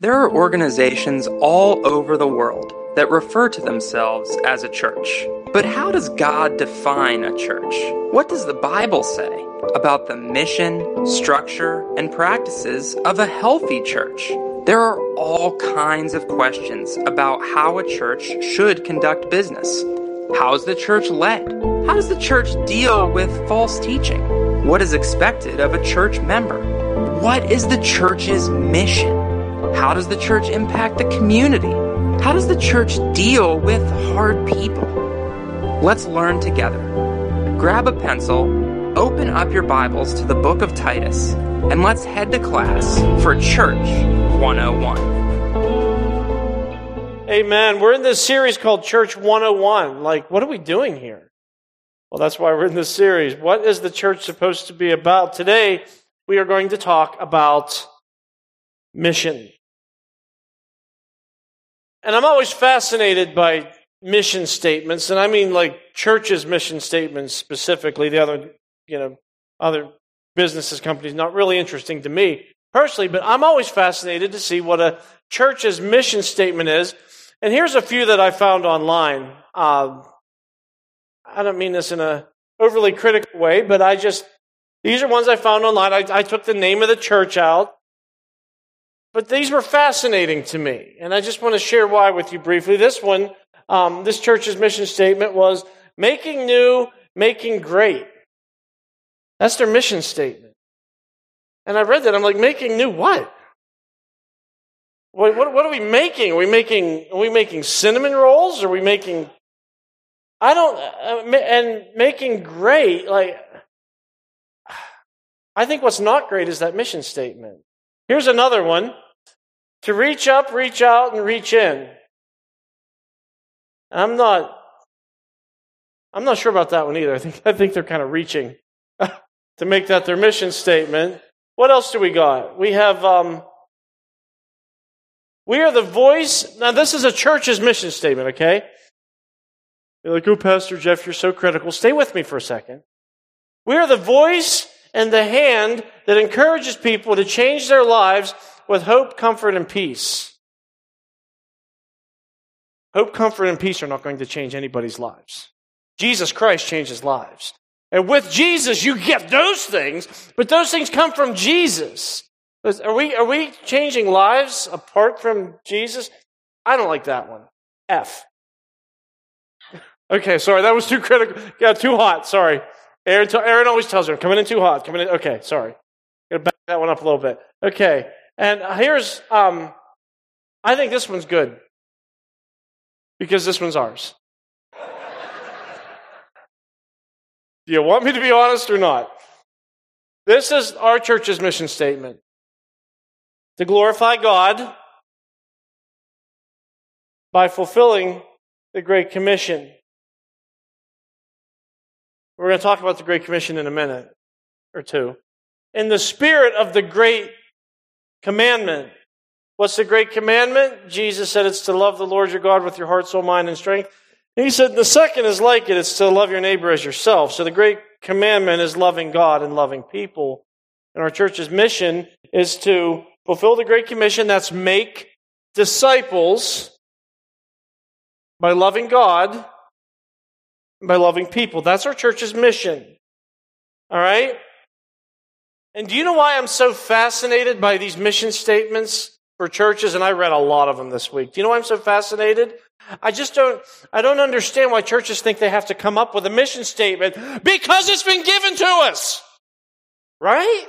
There are organizations all over the world that refer to themselves as a church. But how does God define a church? What does the Bible say about the mission, structure, and practices of a healthy church? There are all kinds of questions about how a church should conduct business. How is the church led? How does the church deal with false teaching? What is expected of a church member? What is the church's mission? How does the church impact the community? How does the church deal with hard people? Let's learn together. Grab a pencil, open up your Bibles to the book of Titus, and let's head to class for Church 101. Amen. We're in this series called Church 101. Like, what are we doing here? Well, that's why we're in this series. What is the church supposed to be about? Today, we are going to talk about mission. And I'm always fascinated by mission statements, and I mean like churches' mission statements specifically. The other, you know, other businesses, companies, not really interesting to me personally, but I'm always fascinated to see what a church's mission statement is. And here's a few that I found online. Uh, I don't mean this in a overly critical way, but I just these are ones I found online. I, I took the name of the church out but these were fascinating to me, and I just want to share why with you briefly. This one, um, this church's mission statement was making new, making great. That's their mission statement. And I read that, I'm like, making new what? What, what, what are we making? Are we making, are we making cinnamon rolls? Are we making, I don't, uh, and making great, like, I think what's not great is that mission statement. Here's another one to reach up, reach out, and reach in. I'm not. I'm not sure about that one either. I think I think they're kind of reaching to make that their mission statement. What else do we got? We have um, we are the voice. Now this is a church's mission statement, okay? You're like, oh, Pastor Jeff, you're so critical. Stay with me for a second. We are the voice and the hand that encourages people to change their lives with hope, comfort, and peace. Hope, comfort, and peace are not going to change anybody's lives. Jesus Christ changes lives. And with Jesus, you get those things, but those things come from Jesus. Are we, are we changing lives apart from Jesus? I don't like that one. F. Okay, sorry, that was too critical. Yeah, too hot. Sorry. Aaron, Aaron always tells her, coming in too hot, coming in. Okay, sorry. I'm Gonna back that one up a little bit. Okay, and here's, um, I think this one's good because this one's ours. Do you want me to be honest or not? This is our church's mission statement to glorify God by fulfilling the Great Commission. We're going to talk about the Great Commission in a minute or two. In the spirit of the Great Commandment. What's the Great Commandment? Jesus said it's to love the Lord your God with your heart, soul, mind, and strength. He said the second is like it. It's to love your neighbor as yourself. So the Great Commandment is loving God and loving people. And our church's mission is to fulfill the Great Commission. That's make disciples by loving God by loving people. That's our church's mission. All right? And do you know why I'm so fascinated by these mission statements for churches? And I read a lot of them this week. Do you know why I'm so fascinated? I just don't, I don't understand why churches think they have to come up with a mission statement because it's been given to us. Right?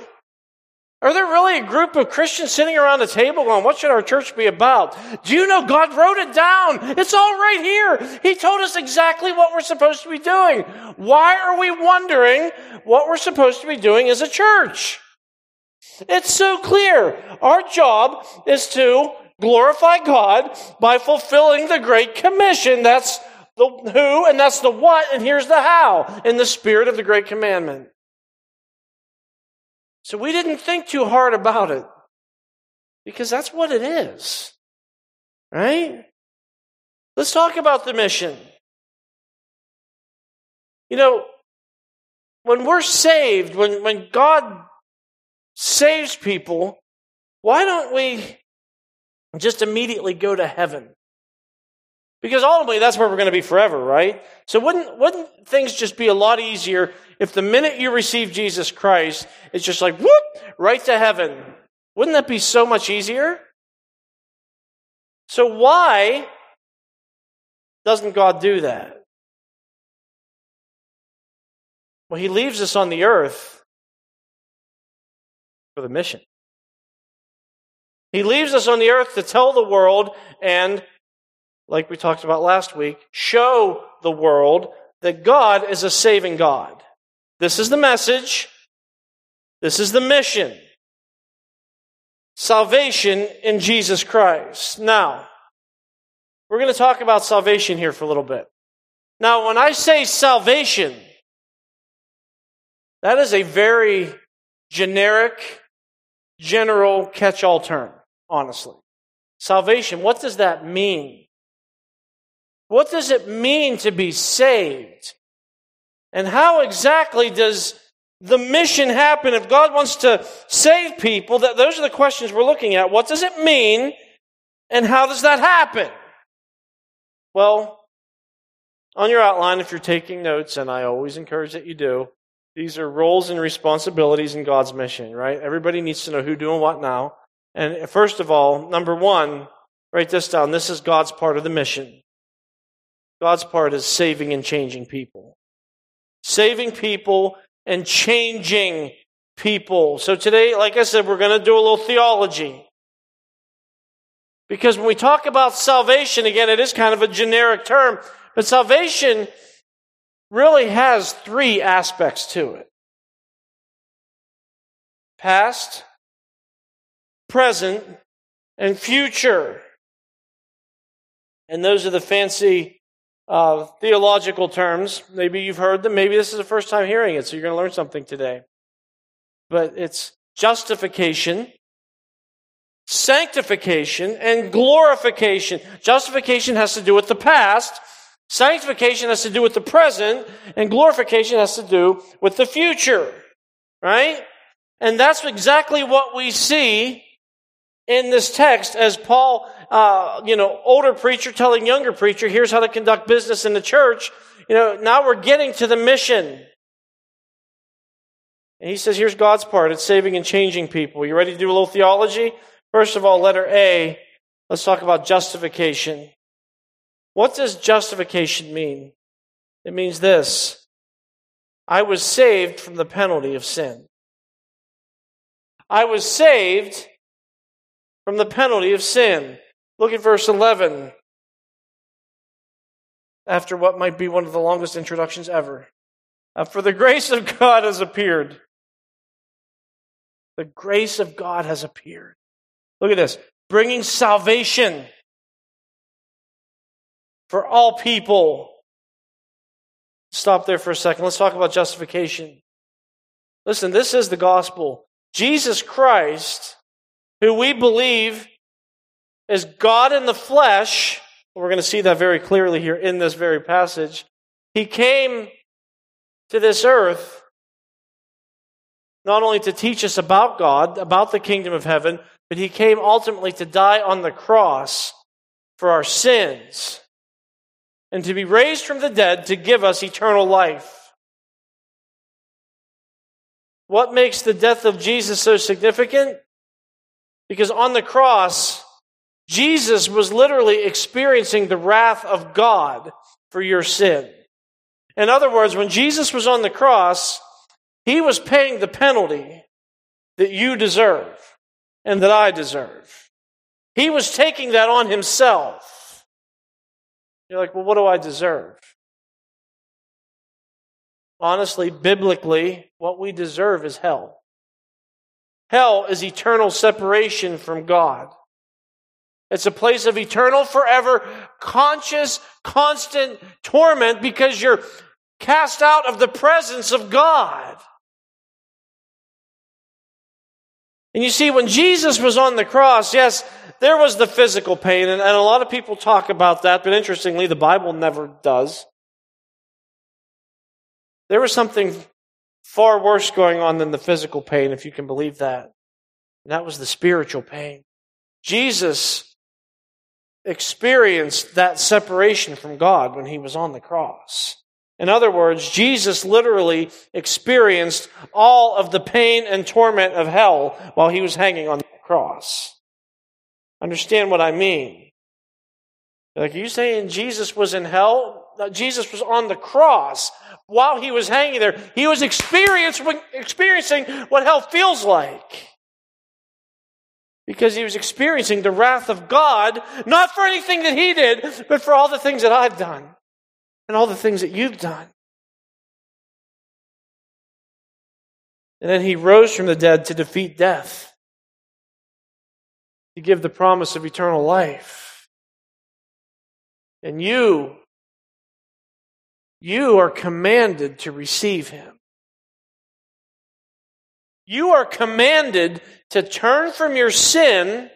Are there really a group of Christians sitting around a table going, what should our church be about? Do you know God wrote it down? It's all right here. He told us exactly what we're supposed to be doing. Why are we wondering what we're supposed to be doing as a church? It's so clear. Our job is to glorify God by fulfilling the Great Commission. That's the who and that's the what, and here's the how in the spirit of the Great Commandment. So we didn't think too hard about it because that's what it is. Right? Let's talk about the mission. You know, when we're saved, when, when God saves people, why don't we just immediately go to heaven. Because ultimately that's where we're going to be forever, right? So wouldn't, wouldn't things just be a lot easier if the minute you receive Jesus Christ, it's just like, whoop, right to heaven? Wouldn't that be so much easier? So why doesn't God do that? Well, He leaves us on the earth for the mission. He leaves us on the earth to tell the world and, like we talked about last week, show the world that God is a saving God. This is the message. This is the mission. Salvation in Jesus Christ. Now, we're going to talk about salvation here for a little bit. Now, when I say salvation, that is a very generic, general catch all term honestly. Salvation, what does that mean? What does it mean to be saved? And how exactly does the mission happen if God wants to save people? That those are the questions we're looking at. What does it mean? And how does that happen? Well, on your outline, if you're taking notes, and I always encourage that you do, these are roles and responsibilities in God's mission, right? Everybody needs to know who doing what now. And first of all, number one, write this down. This is God's part of the mission. God's part is saving and changing people. Saving people and changing people. So today, like I said, we're going to do a little theology. Because when we talk about salvation, again, it is kind of a generic term, but salvation really has three aspects to it past, present, and future. And those are the fancy uh, theological terms. Maybe you've heard them. Maybe this is the first time hearing it, so you're going to learn something today. But it's justification, sanctification, and glorification. Justification has to do with the past. Sanctification has to do with the present, and glorification has to do with the future. Right? And that's exactly what we see in this text as Paul, uh, you know, older preacher telling younger preacher, here's how to conduct business in the church. You know, now we're getting to the mission. And he says, here's God's part. It's saving and changing people. You ready to do a little theology? First of all, letter A, let's talk about justification. What does justification mean? It means this. I was saved from the penalty of sin. I was saved from the penalty of sin. Look at verse 11. After what might be one of the longest introductions ever. Uh, for the grace of God has appeared. The grace of God has appeared. Look at this. Bringing salvation for all people. Stop there for a second. Let's talk about justification. Listen, this is the gospel. Jesus Christ who we believe is God in the flesh. We're going to see that very clearly here in this very passage. He came to this earth not only to teach us about God, about the kingdom of heaven, but he came ultimately to die on the cross for our sins and to be raised from the dead to give us eternal life. What makes the death of Jesus so significant? Because on the cross, Jesus was literally experiencing the wrath of God for your sin. In other words, when Jesus was on the cross, he was paying the penalty that you deserve and that I deserve. He was taking that on himself. You're like, well, what do I deserve? Honestly, biblically, what we deserve is hell. Hell is eternal separation from God. It's a place of eternal, forever, conscious, constant torment because you're cast out of the presence of God. And you see, when Jesus was on the cross, yes, there was the physical pain, and, and, a lot of people talk about that, but interestingly, the Bible never does. There was something far worse going on than the physical pain, if you can believe that. And that was the spiritual pain. Jesus experienced that separation from God when he was on the cross. In other words, Jesus literally experienced all of the pain and torment of hell while he was hanging on the cross. Understand what I mean? Like, are you saying Jesus was in hell? Jesus was on the cross while he was hanging there. He was experiencing what hell feels like. Because he was experiencing the wrath of God, not for anything that he did, but for all the things that I've done and all the things that you've done. And then he rose from the dead to defeat death, to give the promise of eternal life. And you, you are commanded to receive him. You are commanded to turn from your sin,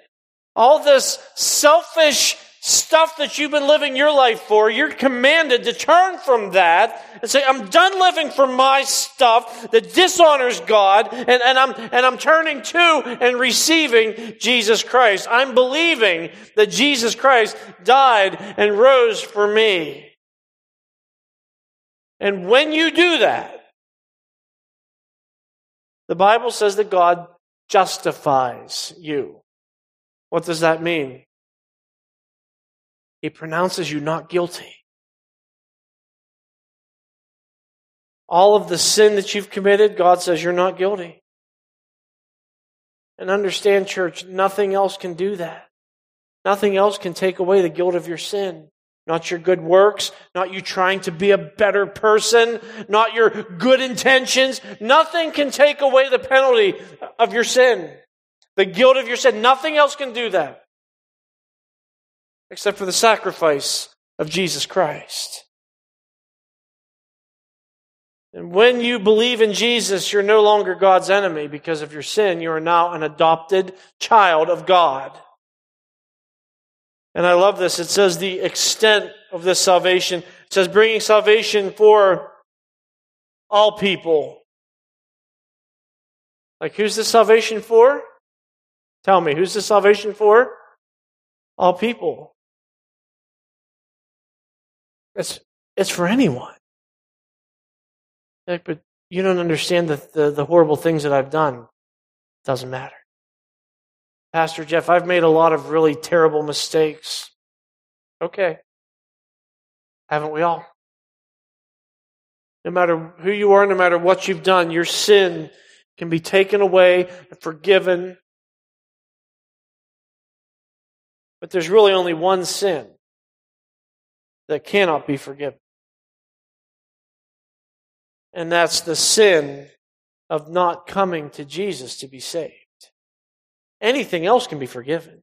all this selfish stuff that you've been living your life for, you're commanded to turn from that and say, I'm done living for my stuff that dishonors God, and, and, I'm, and I'm turning to and receiving Jesus Christ. I'm believing that Jesus Christ died and rose for me. And when you do that, the Bible says that God justifies you. What does that mean? He pronounces you not guilty. All of the sin that you've committed, God says you're not guilty. And understand, church, nothing else can do that. Nothing else can take away the guilt of your sin. Not your good works, not you trying to be a better person, not your good intentions. Nothing can take away the penalty of your sin. The guilt of your sin. Nothing else can do that except for the sacrifice of Jesus Christ. And when you believe in Jesus, you're no longer God's enemy because of your sin. You are now an adopted child of God. And I love this. It says the extent of this salvation. It says bringing salvation for all people. Like, who's the salvation for? Tell me, who's the salvation for? All people. It's, it's for anyone. Like, but you don't understand the, the, the horrible things that I've done. It doesn't matter. Pastor Jeff, I've made a lot of really terrible mistakes. Okay. Haven't we all? No matter who you are, no matter what you've done, your sin can be taken away and forgiven. But there's really only one sin that cannot be forgiven. And that's the sin of not coming to Jesus to be saved. Anything else can be forgiven,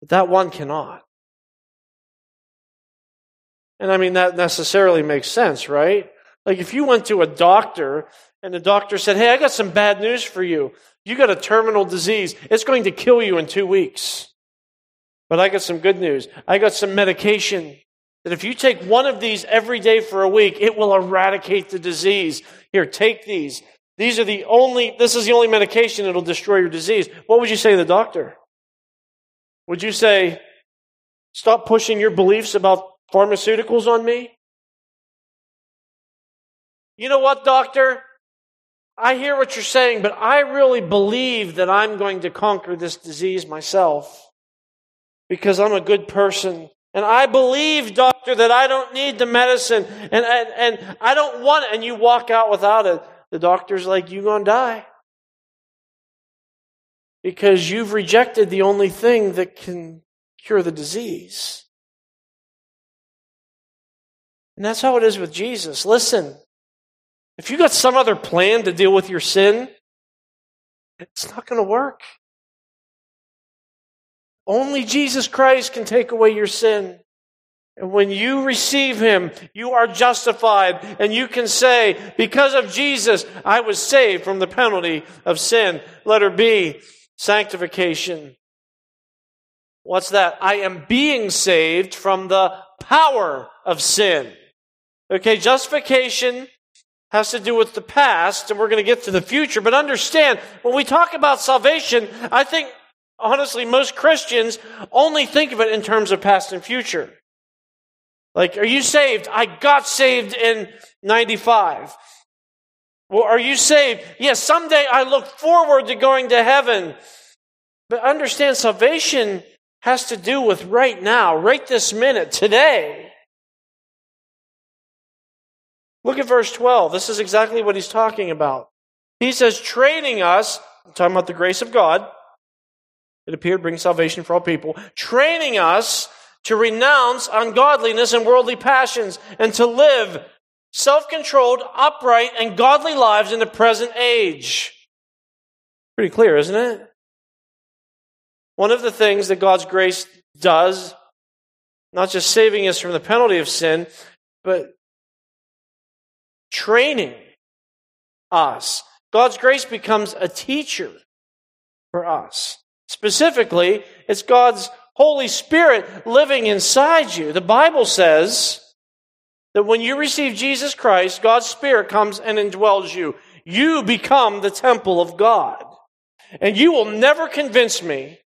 but that one cannot. And I mean, that necessarily makes sense, right? Like if you went to a doctor and the doctor said, Hey, I got some bad news for you. You got a terminal disease. It's going to kill you in two weeks. But I got some good news. I got some medication that if you take one of these every day for a week, it will eradicate the disease. Here, take these. These are the only, this is the only medication that'll destroy your disease. What would you say to the doctor? Would you say, stop pushing your beliefs about pharmaceuticals on me? You know what, doctor? I hear what you're saying, but I really believe that I'm going to conquer this disease myself because I'm a good person and I believe, doctor, that I don't need the medicine and, and, and I don't want it. And you walk out without it. The doctor's like, you're going to die. Because you've rejected the only thing that can cure the disease. And that's how it is with Jesus. Listen, if you've got some other plan to deal with your sin, it's not going to work. Only Jesus Christ can take away your sin. And when you receive Him, you are justified and you can say, because of Jesus, I was saved from the penalty of sin. Letter B, sanctification. What's that? I am being saved from the power of sin. Okay, justification has to do with the past, and we're going to get to the future. But understand, when we talk about salvation, I think honestly, most Christians only think of it in terms of past and future. Like, are you saved? I got saved in 95. Well, are you saved? Yes, someday I look forward to going to heaven. But understand salvation has to do with right now, right this minute, today. Look at verse 12. This is exactly what he's talking about. He says, training us, talking about the grace of God, it appeared bring salvation for all people, training us to renounce ungodliness and worldly passions and to live self controlled, upright, and godly lives in the present age. Pretty clear, isn't it? One of the things that God's grace does, not just saving us from the penalty of sin, but training us. God's grace becomes a teacher for us. Specifically, it's God's Holy Spirit living inside you. The Bible says that when you receive Jesus Christ, God's Spirit comes and indwells you. You become the temple of God. And you will never convince me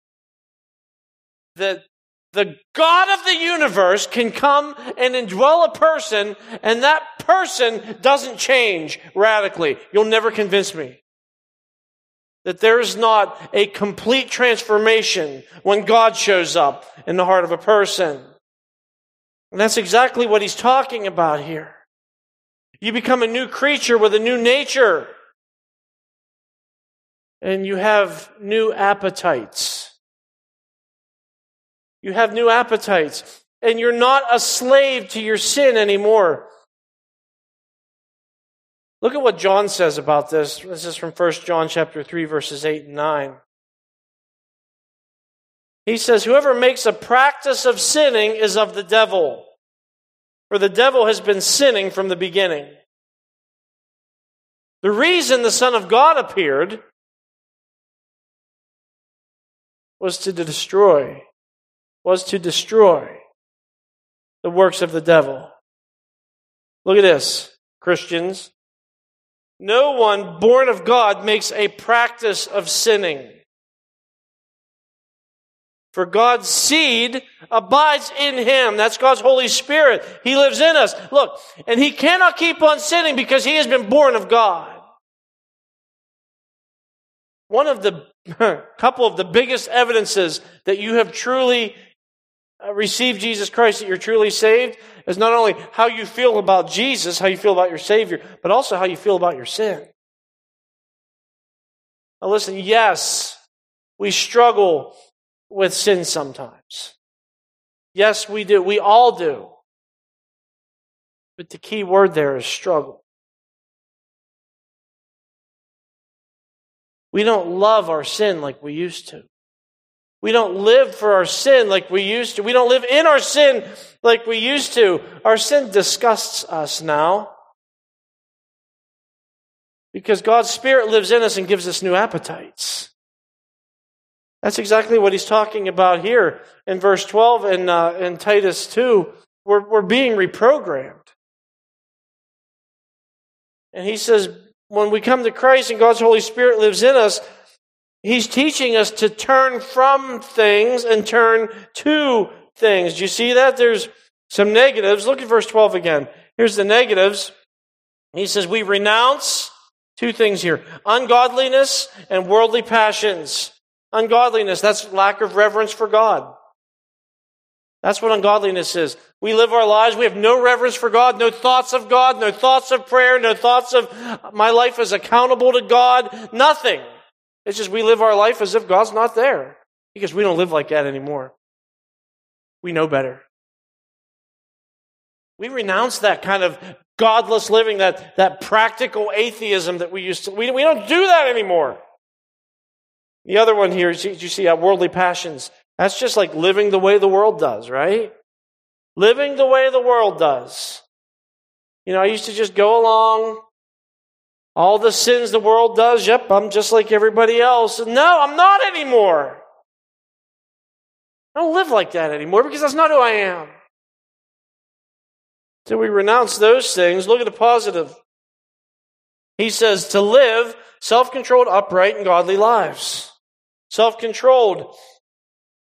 that the God of the universe can come and indwell a person and that person doesn't change radically. You'll never convince me that there's not a complete transformation when God shows up in the heart of a person. And that's exactly what he's talking about here. You become a new creature with a new nature. And you have new appetites. You have new appetites. And you're not a slave to your sin anymore. Look at what John says about this. This is from 1 John chapter 3 verses 8 and 9. He says, Whoever makes a practice of sinning is of the devil, for the devil has been sinning from the beginning. The reason the Son of God appeared was to destroy, was to destroy the works of the devil. Look at this, Christians. No one born of God makes a practice of sinning. For God's seed abides in him. That's God's Holy Spirit. He lives in us. Look, and he cannot keep on sinning because he has been born of God. One of the couple of the biggest evidences that you have truly uh, received Jesus Christ, that you're truly saved, is not only how you feel about Jesus, how you feel about your Savior, but also how you feel about your sin. Now, listen, yes, we struggle with sin sometimes. Yes, we do. We all do. But the key word there is struggle. We don't love our sin like we used to. We don't live for our sin like we used to. We don't live in our sin like we used to. Our sin disgusts us now. Because God's Spirit lives in us and gives us new appetites. That's exactly what he's talking about here in verse 12 and uh, in Titus 2. We're, we're being reprogrammed. And he says, when we come to Christ and God's Holy Spirit lives in us, He's teaching us to turn from things and turn to things. Do you see that? There's some negatives. Look at verse 12 again. Here's the negatives. He says, We renounce two things here ungodliness and worldly passions. Ungodliness, that's lack of reverence for God. That's what ungodliness is. We live our lives, we have no reverence for God, no thoughts of God, no thoughts of prayer, no thoughts of my life is accountable to God, nothing. It's just we live our life as if God's not there because we don't live like that anymore. We know better. We renounce that kind of godless living, that, that practical atheism that we used to. We, we don't do that anymore. The other one here, you, you see, uh, worldly passions. That's just like living the way the world does, right? Living the way the world does. You know, I used to just go along, all the sins the world does, yep, I'm just like everybody else. No, I'm not anymore. I don't live like that anymore because that's not who I am. So we renounce those things. Look at the positive. He says to live self controlled, upright, and godly lives. Self controlled.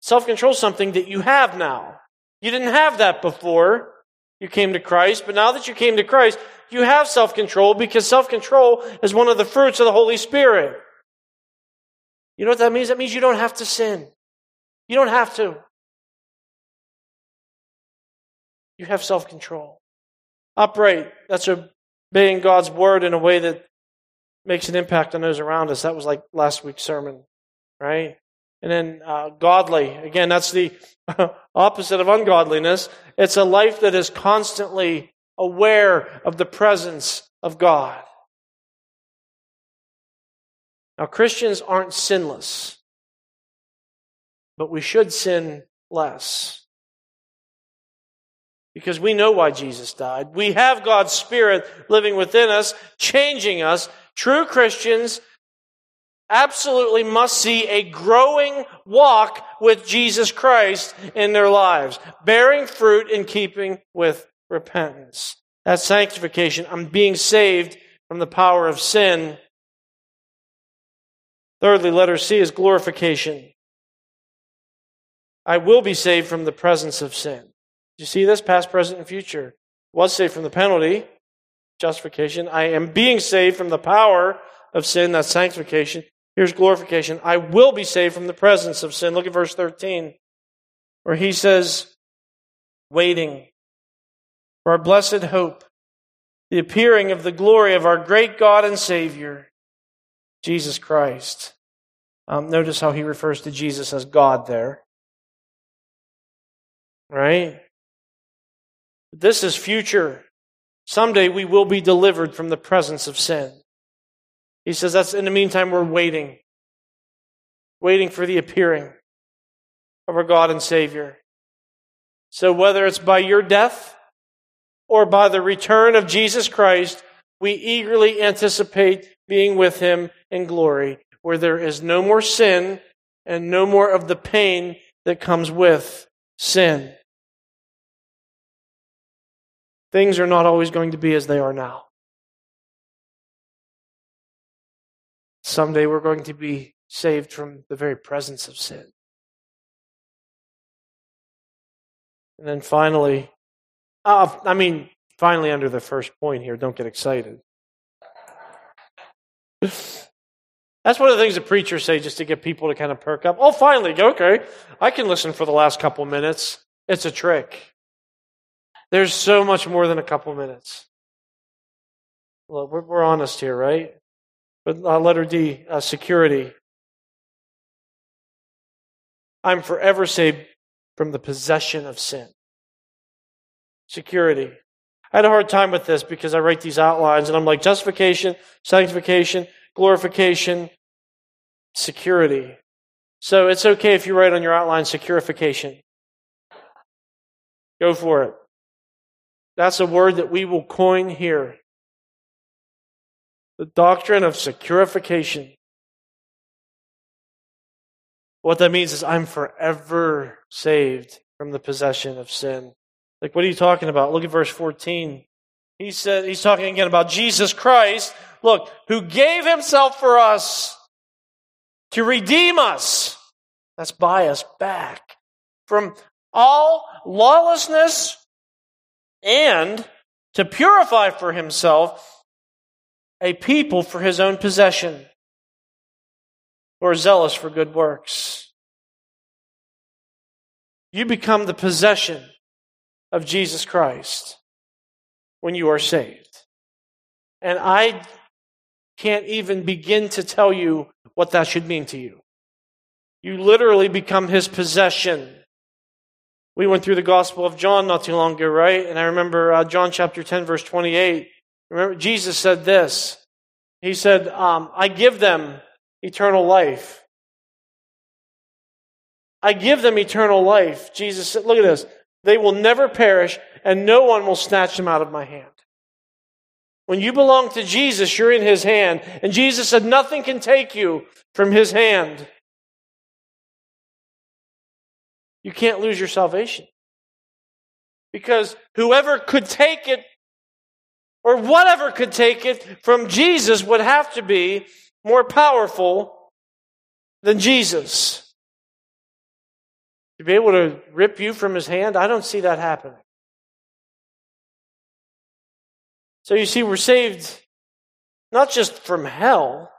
Self control something that you have now. You didn't have that before you came to Christ, but now that you came to Christ, you have self control because self control is one of the fruits of the Holy Spirit. You know what that means? That means you don't have to sin. You don't have to. You have self control. Upright, that's obeying God's word in a way that makes an impact on those around us. That was like last week's sermon, right? And then uh, godly, again, that's the opposite of ungodliness. It's a life that is constantly aware of the presence of God. Now, Christians aren't sinless, but we should sin less. Because we know why Jesus died. We have God's Spirit living within us, changing us. True Christians absolutely must see a growing walk with Jesus Christ in their lives, bearing fruit in keeping with repentance. That's sanctification. I'm being saved from the power of sin. Thirdly, letter C is glorification. I will be saved from the presence of sin. You see this? Past, present, and future. Was saved from the penalty, justification. I am being saved from the power of sin, that's sanctification. Here's glorification. I will be saved from the presence of sin. Look at verse 13, where he says, waiting for our blessed hope, the appearing of the glory of our great God and Savior, Jesus Christ. Um, notice how he refers to Jesus as God there. Right? This is future. Someday we will be delivered from the presence of sin. He says that's in the meantime we're waiting. Waiting for the appearing of our God and Savior. So whether it's by your death or by the return of Jesus Christ, we eagerly anticipate being with him in glory, where there is no more sin and no more of the pain that comes with sin. Things are not always going to be as they are now. Someday we're going to be saved from the very presence of sin. And then finally, uh, I mean, finally, under the first point here, don't get excited. That's one of the things that preachers say just to get people to kind of perk up. Oh, finally, okay, I can listen for the last couple minutes. It's a trick. There's so much more than a couple minutes. Well, we're, we're honest here, right? But uh, letter D, uh, security. I'm forever saved from the possession of sin. Security. I had a hard time with this because I write these outlines and I'm like justification, sanctification, glorification, security. So it's okay if you write on your outline securification. Go for it. That's a word that we will coin here. The doctrine of securification. What that means is I'm forever saved from the possession of sin. Like, what are you talking about? Look at verse 14. He said, he's talking again about Jesus Christ, look, who gave himself for us to redeem us. That's buy us back from all lawlessness and to purify for himself a people for his own possession who are zealous for good works. You become the possession of Jesus Christ when you are saved. And I can't even begin to tell you what that should mean to you. You literally become his possession. We went through the Gospel of John not too long ago, right? And I remember uh, John chapter 10, verse 28. Remember, Jesus said this. He said, um, I give them eternal life. I give them eternal life. Jesus said, look at this. They will never perish, and no one will snatch them out of my hand. When you belong to Jesus, you're in his hand. And Jesus said, Nothing can take you from his hand. You can't lose your salvation. Because whoever could take it, or whatever could take it from Jesus, would have to be more powerful than Jesus. To be able to rip you from his hand, I don't see that happening. So you see, we're saved not just from hell,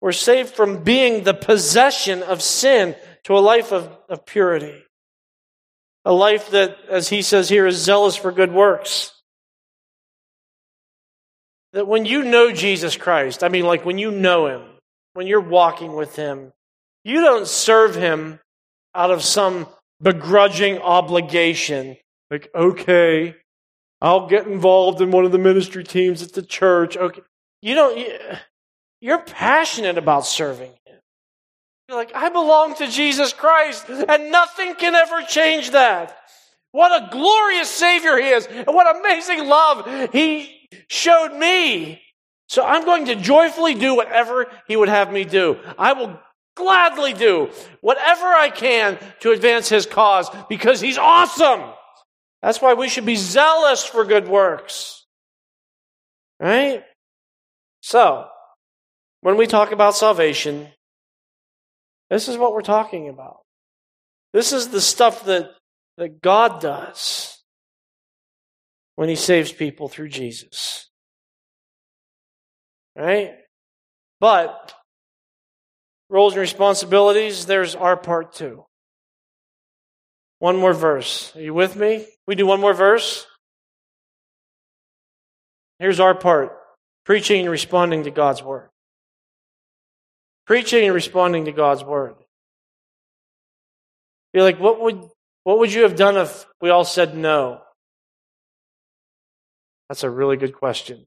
we're saved from being the possession of sin to a life of, of purity. A life that, as he says here, is zealous for good works. That when you know Jesus Christ, I mean, like when you know him, when you're walking with him, you don't serve him out of some begrudging obligation. Like, okay, I'll get involved in one of the ministry teams at the church. Okay. You don't, you're passionate about serving Him. You're like, I belong to Jesus Christ, and nothing can ever change that. What a glorious Savior He is, and what amazing love He showed me. So I'm going to joyfully do whatever He would have me do. I will gladly do whatever I can to advance His cause because He's awesome. That's why we should be zealous for good works. Right? So, when we talk about salvation, this is what we're talking about. This is the stuff that, that God does when He saves people through Jesus. Right? But, roles and responsibilities, there's our part too. One more verse. Are you with me? We do one more verse. Here's our part preaching and responding to God's word. Preaching and responding to God's word. You're like, what would, what would you have done if we all said no? That's a really good question.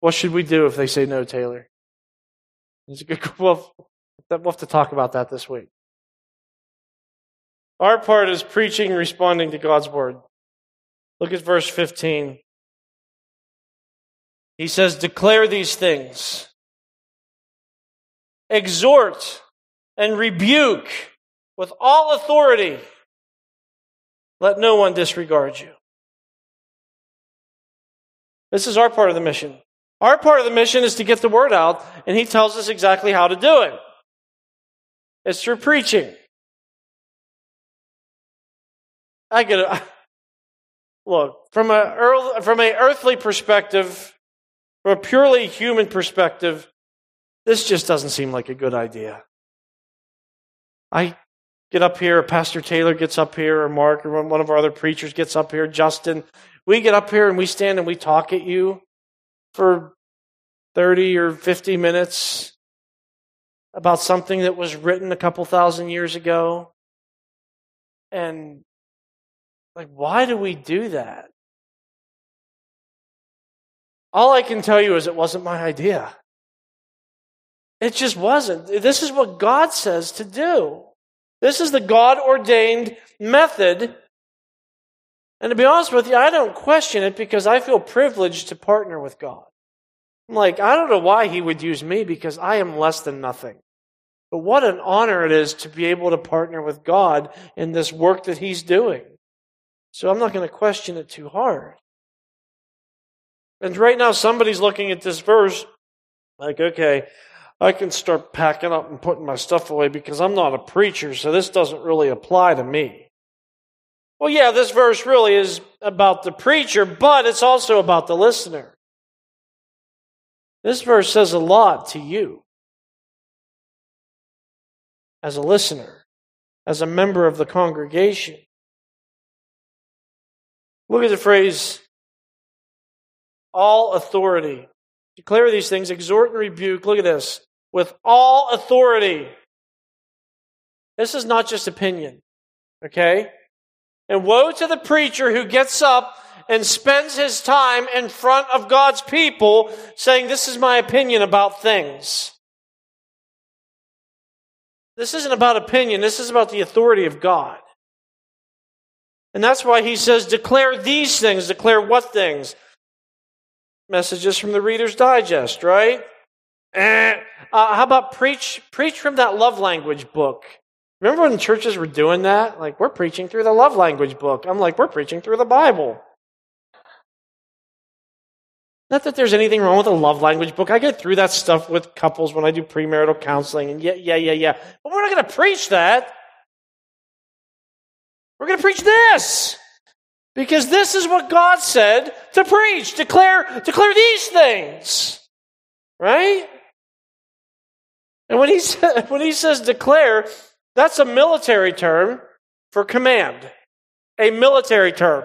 What should we do if they say no, Taylor? It's a good, well, we'll have to talk about that this week. Our part is preaching responding to God's word. Look at verse 15. He says, Declare these things, exhort and rebuke with all authority. Let no one disregard you. This is our part of the mission. Our part of the mission is to get the word out, and he tells us exactly how to do it. It's through preaching. I get it. Look, from a, from a earthly perspective, from a purely human perspective, this just doesn't seem like a good idea. I get up here, Pastor Taylor gets up here, or Mark, or one of our other preachers gets up here, Justin. We get up here and we stand and we talk at you for 30 or 50 minutes about something that was written a couple thousand years ago. And like, why do we do that? All I can tell you is it wasn't my idea. It just wasn't. This is what God says to do. This is the God ordained method. And to be honest with you, I don't question it because I feel privileged to partner with God. I'm like, I don't know why He would use me because I am less than nothing. But what an honor it is to be able to partner with God in this work that He's doing. So I'm not going to question it too hard. And right now, somebody's looking at this verse like, okay, I can start packing up and putting my stuff away because I'm not a preacher, so this doesn't really apply to me. Well, yeah, this verse really is about the preacher, but it's also about the listener. This verse says a lot to you as a listener, as a member of the congregation. Look at the phrase, all authority. Declare these things, exhort and rebuke. Look at this. With all authority. This is not just opinion. Okay? And woe to the preacher who gets up and spends his time in front of God's people saying, This is my opinion about things. This isn't about opinion, this is about the authority of God. And that's why he says, declare these things. Declare what things? Messages from the Reader's Digest, right? Eh. Uh, how about preach, preach from that love language book? Remember when churches were doing that? Like, we're preaching through the love language book. I'm like, we're preaching through the Bible. Not that there's anything wrong with a love language book. I get through that stuff with couples when I do premarital counseling, and yeah, yeah, yeah, yeah. But we're not going to preach that. We're going to preach this. Because this is what God said to preach. Declare, declare these things. Right? And when he, says, when he says declare, that's a military term for command. A military term.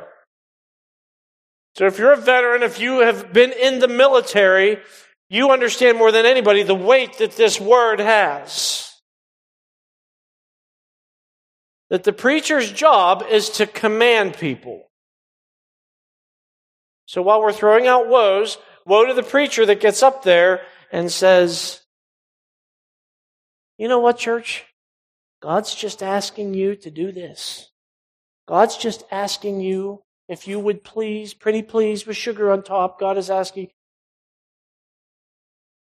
So if you're a veteran, if you have been in the military, you understand more than anybody the weight that this word has. That the preacher's job is to command people. So while we're throwing out woes, woe to the preacher that gets up there and says, You know what, church? God's just asking you to do this. God's just asking you if you would please, pretty please, with sugar on top. God is asking.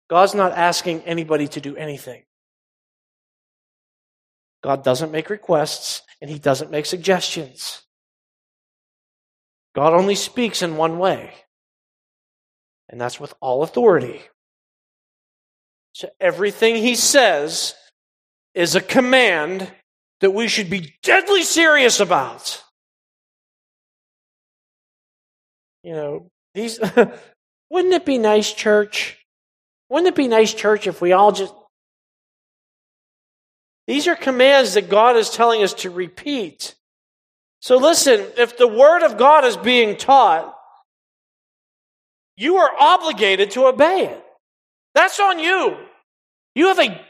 God's not asking anybody to do anything. God doesn't make requests and he doesn't make suggestions. God only speaks in one way, and that's with all authority. So everything he says is a command that we should be deadly serious about. You know, these wouldn't it be nice, church? Wouldn't it be nice, church, if we all just these are commands that God is telling us to repeat. So listen, if the Word of God is being taught, you are obligated to obey it. That's on you. You have a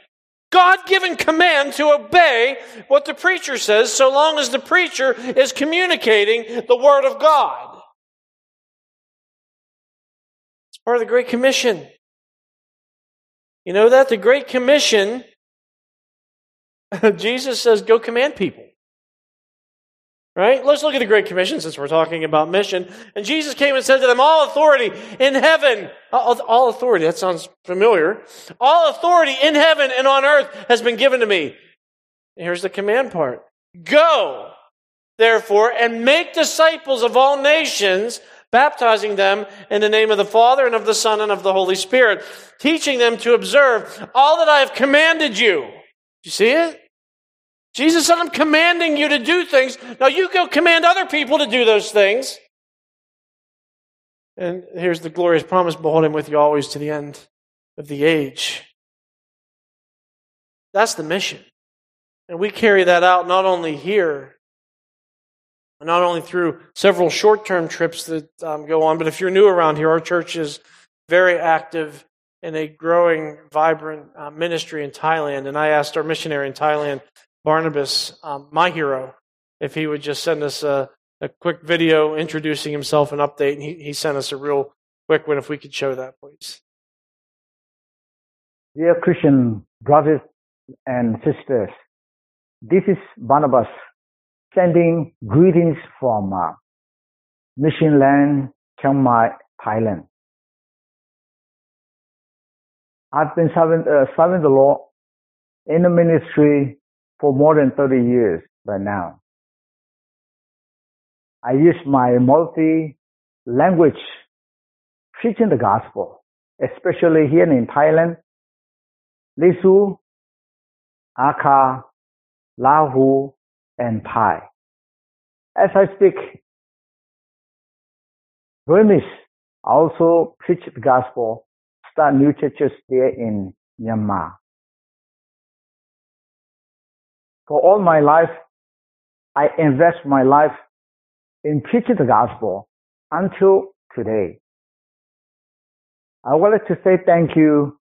God given command to obey what the preacher says so long as the preacher is communicating the Word of God. It's part of the Great Commission. You know that? The Great Commission, Jesus says, go command people. Right? Let's look at the Great Commission since we're talking about mission. And Jesus came and said to them, All authority in heaven, all, all, authority, that sounds familiar. All authority in heaven and on earth has been given to me. Here's the command part Go, therefore, and make disciples of all nations, baptizing them in the name of the Father and of the Son and of the Holy Spirit, teaching them to observe all that I have commanded you. You see it? Jesus said, I'm commanding you to do things. Now you go command other people to do those things. And here's the glorious promise behold him with you always to the end of the age. That's the mission. And we carry that out not only here, not only through several short term trips that um, go on, but if you're new around here, our church is very active in a growing, vibrant uh, ministry in Thailand. And I asked our missionary in Thailand Barnabas, um, my hero, if he would just send us a, a quick video introducing himself and update. And he, he sent us a real quick one if we could show that, please. Dear Christian brothers and sisters, this is Barnabas sending greetings from uh, Mission Land, Chiang Mai, Thailand. I've been serving, uh, serving the Lord in the ministry for more than 30 years by now. I use my multi-language preaching the gospel, especially here in Thailand, Lisu, Akha, Lahu, and Thai. As I speak Burmese, also preach the gospel, start new churches there in Myanmar. For all my life, I invest my life in preaching the gospel until today. I would like to say thank you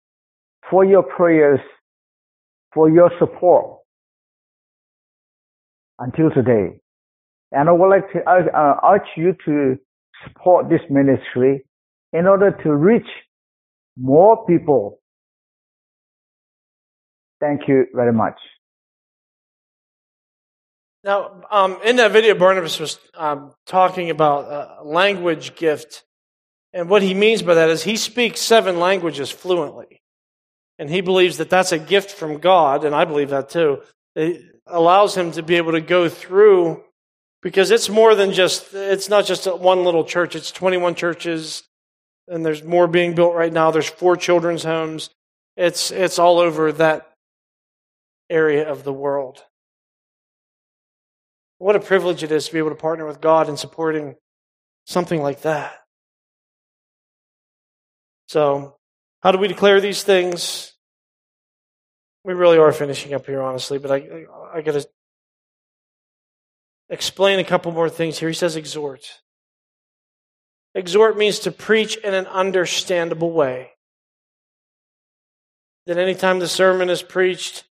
for your prayers, for your support until today. And I would like to uh, urge you to support this ministry in order to reach more people. Thank you very much. Now, um, in that video, Barnabas was um, talking about language gift. And what he means by that is he speaks seven languages fluently. And he believes that that's a gift from God, and I believe that too. It allows him to be able to go through because it's more than just, it's not just one little church, it's 21 churches and there's more being built right now. There's four children's homes. It's, it's all over that area of the world. What a privilege it is to be able to partner with God in supporting something like that. So, how do we declare these things? We really are finishing up here, honestly, but I, I, I got to explain a couple more things here. He says exhort. Exhort means to preach in an understandable way. That anytime the sermon is preached,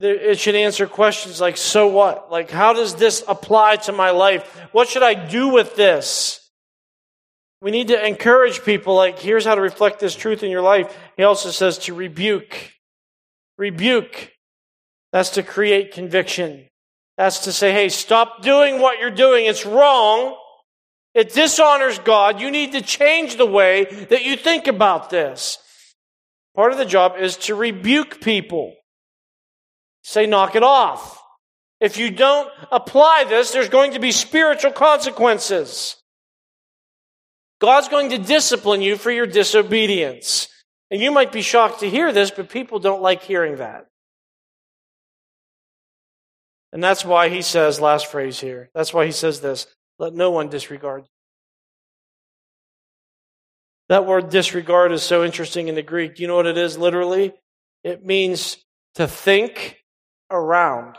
it should answer questions like, so what? Like, how does this apply to my life? What should I do with this? We need to encourage people, like, here's how to reflect this truth in your life. He also says to rebuke. Rebuke. That's to create conviction. That's to say, hey, stop doing what you're doing. It's wrong. It dishonors God. You need to change the way that you think about this. Part of the job is to rebuke people. Say, knock it off. If you don't apply this, there's going to be spiritual consequences. God's going to discipline you for your disobedience. And you might be shocked to hear this, but people don't like hearing that. And that's why he says, last phrase here, that's why he says this let no one disregard. That word disregard is so interesting in the Greek. Do you know what it is literally? It means to think around.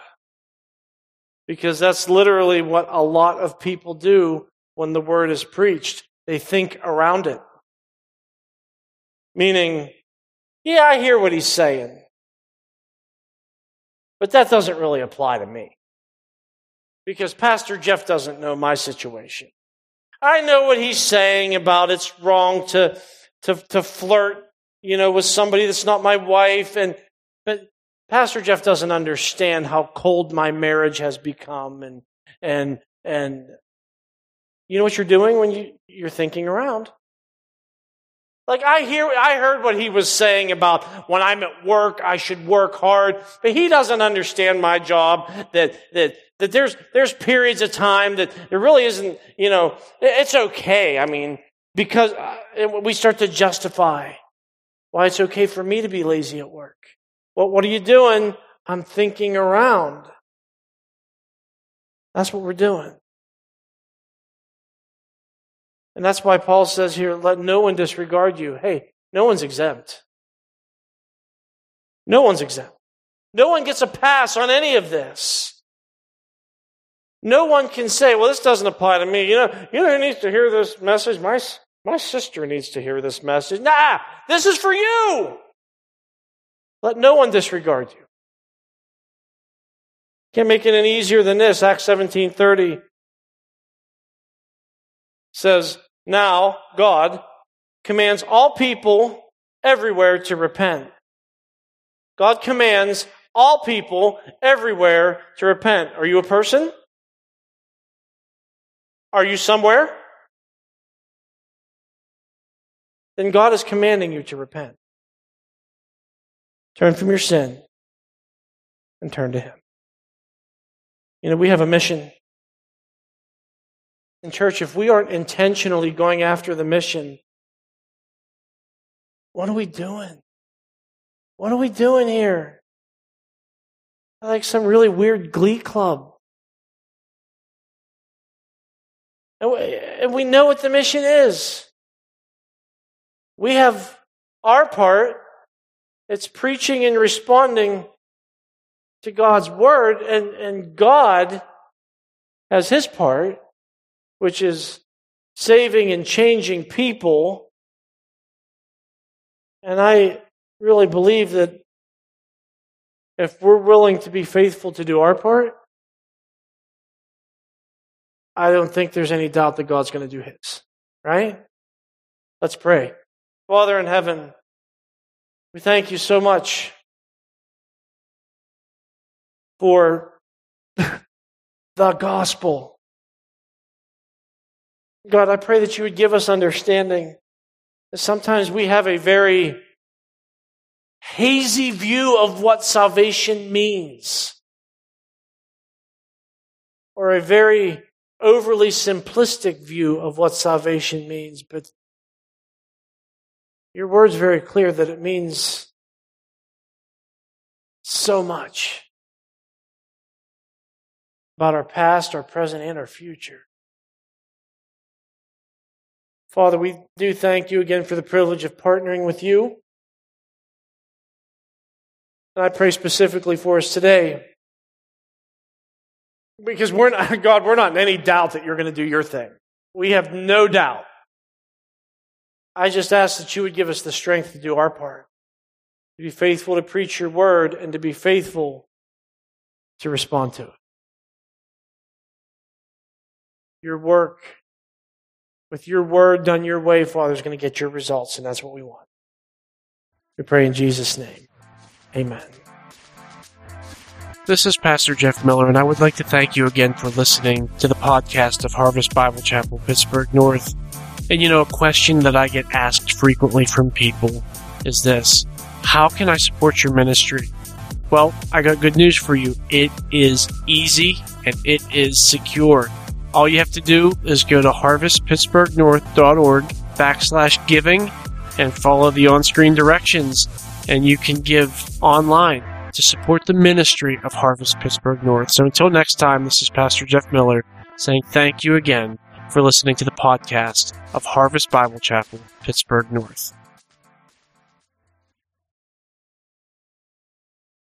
Because that's literally what a lot of people do when the word is preached. They think around it. Meaning, yeah, I hear what he's saying. But that doesn't really apply to me. Because Pastor Jeff doesn't know my situation. I know what he's saying about it's wrong to, to, to flirt, you know, with somebody that's not my wife. And, but Pastor Jeff doesn't understand how cold my marriage has become. And, and, and you know what you're doing when you, you're thinking around? Like I hear, I heard what he was saying about when I'm at work, I should work hard, but he doesn't understand my job that, that, that there's, there's periods of time that there really isn't, you know, it's okay. I mean, because uh, we start to justify why it's okay for me to be lazy at work. Well, what are you doing? I'm thinking around. That's what we're doing. And that's why Paul says here, let no one disregard you. Hey, no one's exempt. No one's exempt. No one gets a pass on any of this. No one can say, well, this doesn't apply to me. You know, you know who needs to hear this message? My, my sister needs to hear this message. Nah, this is for you. Let no one disregard you. Can't make it any easier than this. Acts 17:30 says, Now God commands all people everywhere to repent. God commands all people everywhere to repent. Are you a person? Are you somewhere? Then God is commanding you to repent. Turn from your sin and turn to Him. You know, we have a mission. In church, if we aren't intentionally going after the mission, what are we doing? What are we doing here? Like some really weird glee club. And we know what the mission is. We have our part it's preaching and responding to God's word, and, and God has his part, which is saving and changing people. And I really believe that if we're willing to be faithful to do our part, I don't think there's any doubt that God's going to do his. Right? Let's pray. Father in heaven, we thank you so much for the gospel. God, I pray that you would give us understanding. that Sometimes we have a very hazy view of what salvation means, or a very overly simplistic view of what salvation means. But Your word's very clear that it means so much about our past, our present, and our future. Father, we do thank you again for the privilege of partnering with you. And I pray specifically for us today. Because we're not, God, we're not in any doubt that you're going to do your thing. We have no doubt. I just ask that you would give us the strength to do our part, to be faithful to preach your word, and to be faithful to respond to it. Your work, with your word done your way, Father, is going to get your results, and that's what we want. We pray in Jesus' name. Amen. This is Pastor Jeff Miller, and I would like to thank you again for listening to the podcast of Harvest Bible Chapel, Pittsburgh North. And you know, a question that I get asked frequently from people is this How can I support your ministry? Well, I got good news for you. It is easy and it is secure. All you have to do is go to harvestpittsburghnorth.org backslash giving and follow the on screen directions, and you can give online to support the ministry of Harvest Pittsburgh North. So until next time, this is Pastor Jeff Miller saying thank you again for listening to the podcast of Harvest Bible Chapel, Pittsburgh North.